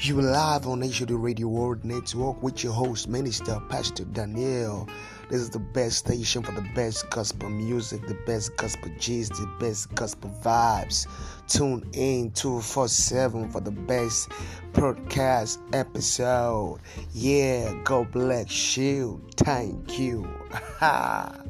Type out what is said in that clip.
You live on HD Radio World Network with your host, Minister Pastor Daniel. This is the best station for the best gospel music, the best gospel gist, the best gospel vibes. Tune in 247 for the best podcast episode. Yeah, God bless you. Thank you.